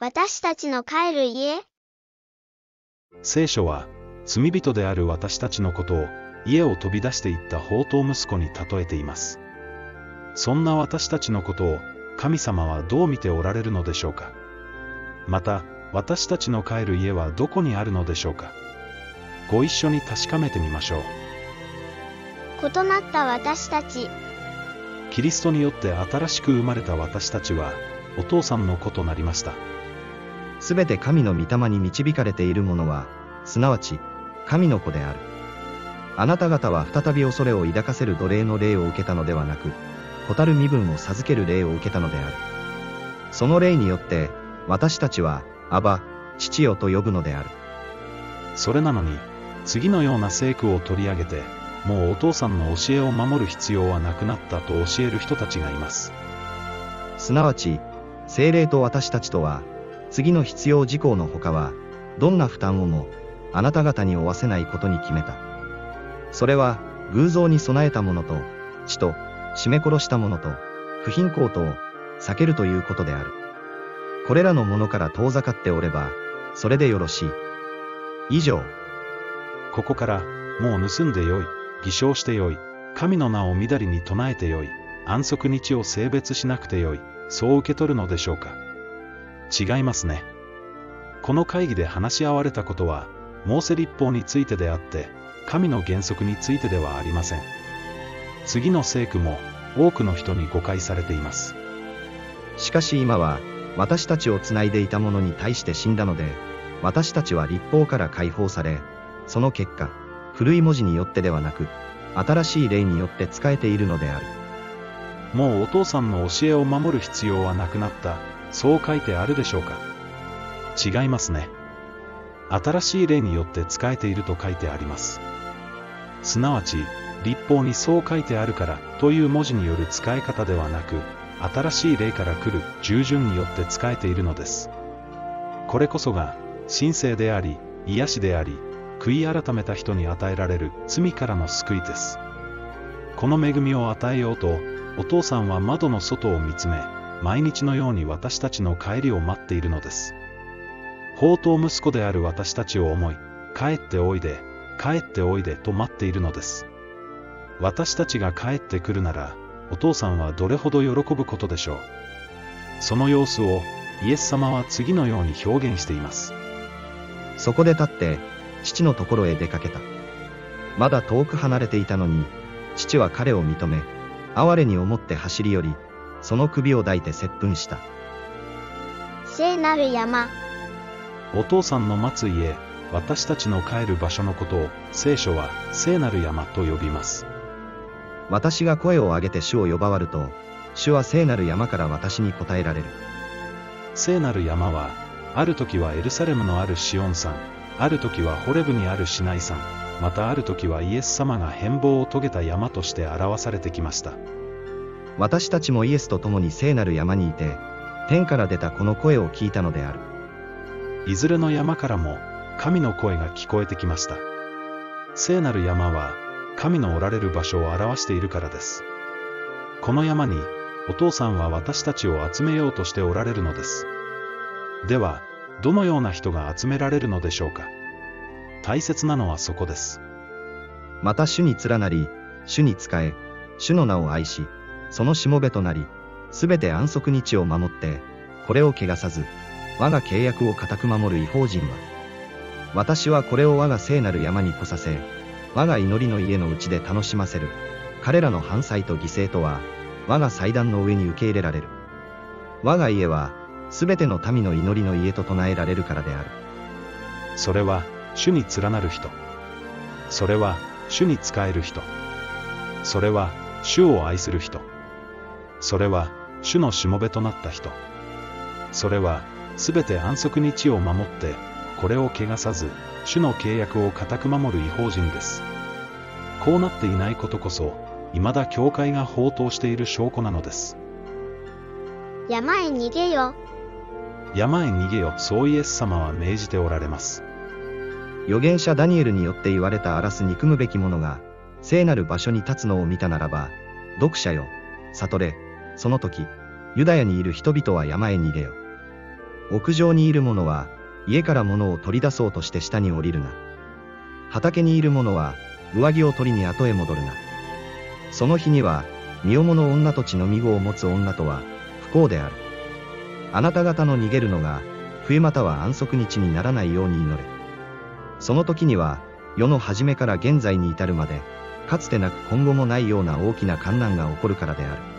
私たちの帰る家聖書は、罪人である私たちのことを、家を飛び出していった宝刀息子に例えています。そんな私たちのことを、神様はどう見ておられるのでしょうか。また、私たちの帰る家はどこにあるのでしょうか。ご一緒に確かめてみましょう。異なった私たち。キリストによって新しく生まれた私たちは、お父さんの子となりました。すべて神の御霊に導かれている者は、すなわち、神の子である。あなた方は再び恐れを抱かせる奴隷の霊を受けたのではなく、蛍身分を授ける霊を受けたのである。その霊によって、私たちは、アバ、父よと呼ぶのである。それなのに、次のような聖句を取り上げて、もうお父さんの教えを守る必要はなくなったと教える人たちがいます。すなわち、精霊と私たちとは、次の必要事項の他は、どんな負担をも、あなた方に負わせないことに決めた。それは、偶像に備えたものと、血と、絞め殺したものと、不貧困とを、避けるということである。これらのものから遠ざかっておれば、それでよろしい。以上。ここから、もう盗んでよい、偽証してよい、神の名をみだりに唱えてよい、安息日を性別しなくてよい、そう受け取るのでしょうか。違いますね。この会議で話し合われたことは、モーセ立法についてであって、神の原則についてではありません。次の聖句も、多くの人に誤解されています。しかし今は、私たちをつないでいたものに対して死んだので、私たちは立法から解放され、その結果、古い文字によってではなく、新しい霊によって仕えているのである。もうお父さんの教えを守る必要はなくなった、そう書いてあるでしょうか？違いますね。新しい霊によって仕えていると書いてあります。すなわち、立法にそう書いてあるからという文字による使い方ではなく、新しい霊から来る従順によって仕えているのです。これこそが、神聖であり、癒しであり、悔い改めた人に与えられる罪からの救いです。この恵みを与えようと、お父さんは窓の外を見つめ、毎日のように私たちの帰りを待っているのです。宝刀息子である私たちを思い、帰っておいで、帰っておいでと待っているのです。私たちが帰ってくるなら、お父さんはどれほど喜ぶことでしょう。その様子を、イエス様は次のように表現しています。そこで立って、父のところへ出かけた。まだ遠く離れていたのに、父は彼を認め、哀れに思って走り寄り、その首を抱いて接吻した。聖なる山。お父さんの待つ家、私たちの帰る場所のことを、聖書は聖なる山と呼びます。私が声を上げて主を呼ばわると、主は聖なる山から私に答えられる。聖なる山は、ある時はエルサレムのあるシオン山、ある時はホレブにあるシナイ山、またある時はイエス様が変貌を遂げた山として表されてきました。私たちもイエスと共に聖なる山にいて、天から出たこの声を聞いたのである。いずれの山からも、神の声が聞こえてきました。聖なる山は、神のおられる場所を表しているからです。この山に、お父さんは私たちを集めようとしておられるのです。では、どのような人が集められるのでしょうか。大切なのはそこです。また主に連なり、主に仕え、主の名を愛し、そのしもべとなり、すべて安息日を守って、これを汚さず、我が契約を固く守る違法人は、私はこれを我が聖なる山に来させ、我が祈りの家のうちで楽しませる。彼らの反祭と犠牲とは、我が祭壇の上に受け入れられる。我が家は、すべての民の祈りの家と唱えられるからである。それは、主に連なる人。それは、主に仕える人。それは、主を愛する人。それは、主のしもべとなった人。それは、すべて安息日を守って、これを汚さず、主の契約を固く守る違法人です。こうなっていないことこそ、未だ教会が放蕩している証拠なのです。山へ逃げよ。山へ逃げよ、そうイエス様は命じておられます。預言者ダニエルによって言われた荒らす憎むべき者が、聖なる場所に立つのを見たならば、読者よ、悟れ、その時、ユダヤにいる人々は山へ逃げよ。屋上にいる者は、家から物を取り出そうとして下に降りるな。畑にいる者は、上着を取りに後へ戻るな。その日には、身重の女と血のみ子を持つ女とは、不幸である。あなた方の逃げるのが、冬または安息日にならないように祈れ。その時には、世の初めから現在に至るまで、かつてなく今後もないような大きな観難が起こるからである。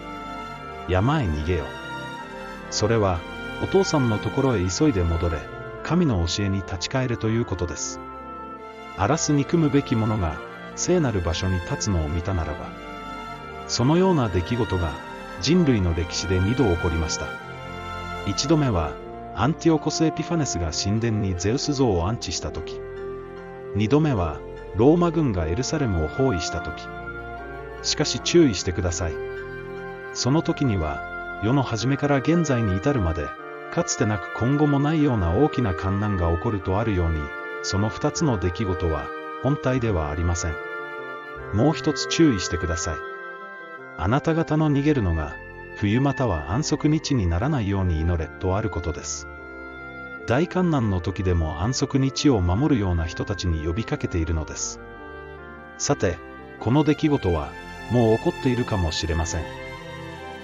山へ逃げよ。それは、お父さんのところへ急いで戻れ、神の教えに立ち返れということです。荒らす憎むべき者が、聖なる場所に立つのを見たならば、そのような出来事が、人類の歴史で二度起こりました。一度目は、アンティオコス・エピファネスが神殿にゼウス像を安置した時。二度目は、ローマ軍がエルサレムを包囲した時。しかし注意してください。その時には、世の初めから現在に至るまで、かつてなく今後もないような大きな観難が起こるとあるように、その二つの出来事は、本体ではありません。もう一つ注意してください。あなた方の逃げるのが、冬または安息日にならないように祈れとあることです。大観難の時でも安息日を守るような人たちに呼びかけているのです。さて、この出来事は、もう起こっているかもしれません。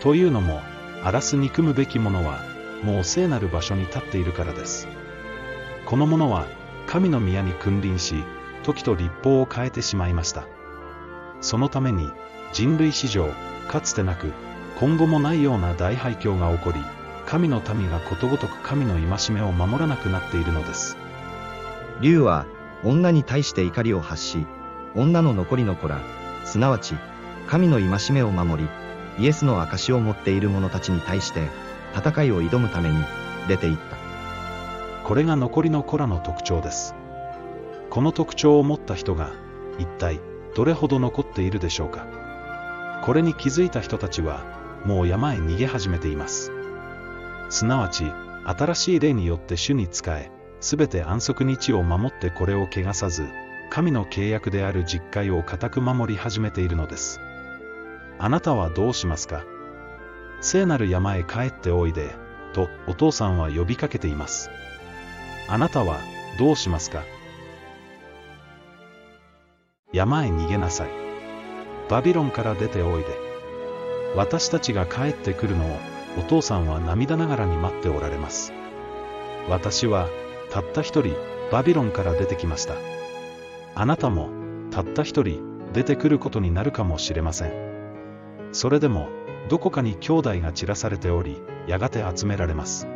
というのも、荒らす憎むべき者は、もう聖なる場所に立っているからです。この者は、神の宮に君臨し、時と立法を変えてしまいました。そのために、人類史上、かつてなく、今後もないような大廃墟が起こり、神の民がことごとく神の戒めを守らなくなっているのです。竜は、女に対して怒りを発し、女の残りの子ら、すなわち、神の戒めを守り、イエスの証を持っている者たちに対して、戦いを挑むために、出て行った。これが残りの子らの特徴です。この特徴を持った人が、一体、どれほど残っているでしょうか。これに気づいた人たちは、もう山へ逃げ始めています。すなわち、新しい霊によって主に仕え、すべて安息日を守ってこれを汚さず、神の契約である実会を固く守り始めているのです。あなたはどうしますか？聖なる山へ帰っておいで、とお父さんは呼びかけています。あなたはどうしますか？山へ逃げなさい。バビロンから出ておいで。私たちが帰ってくるのをお父さんは涙ながらに待っておられます。私はたった一人バビロンから出てきました。あなたもたった一人出てくることになるかもしれません。それでもどこかに兄弟が散らされており、やがて集められます。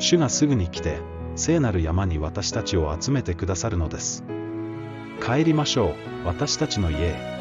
主がすぐに来て、聖なる山に私たちを集めてくださるのです。帰りましょう、私たちの家へ。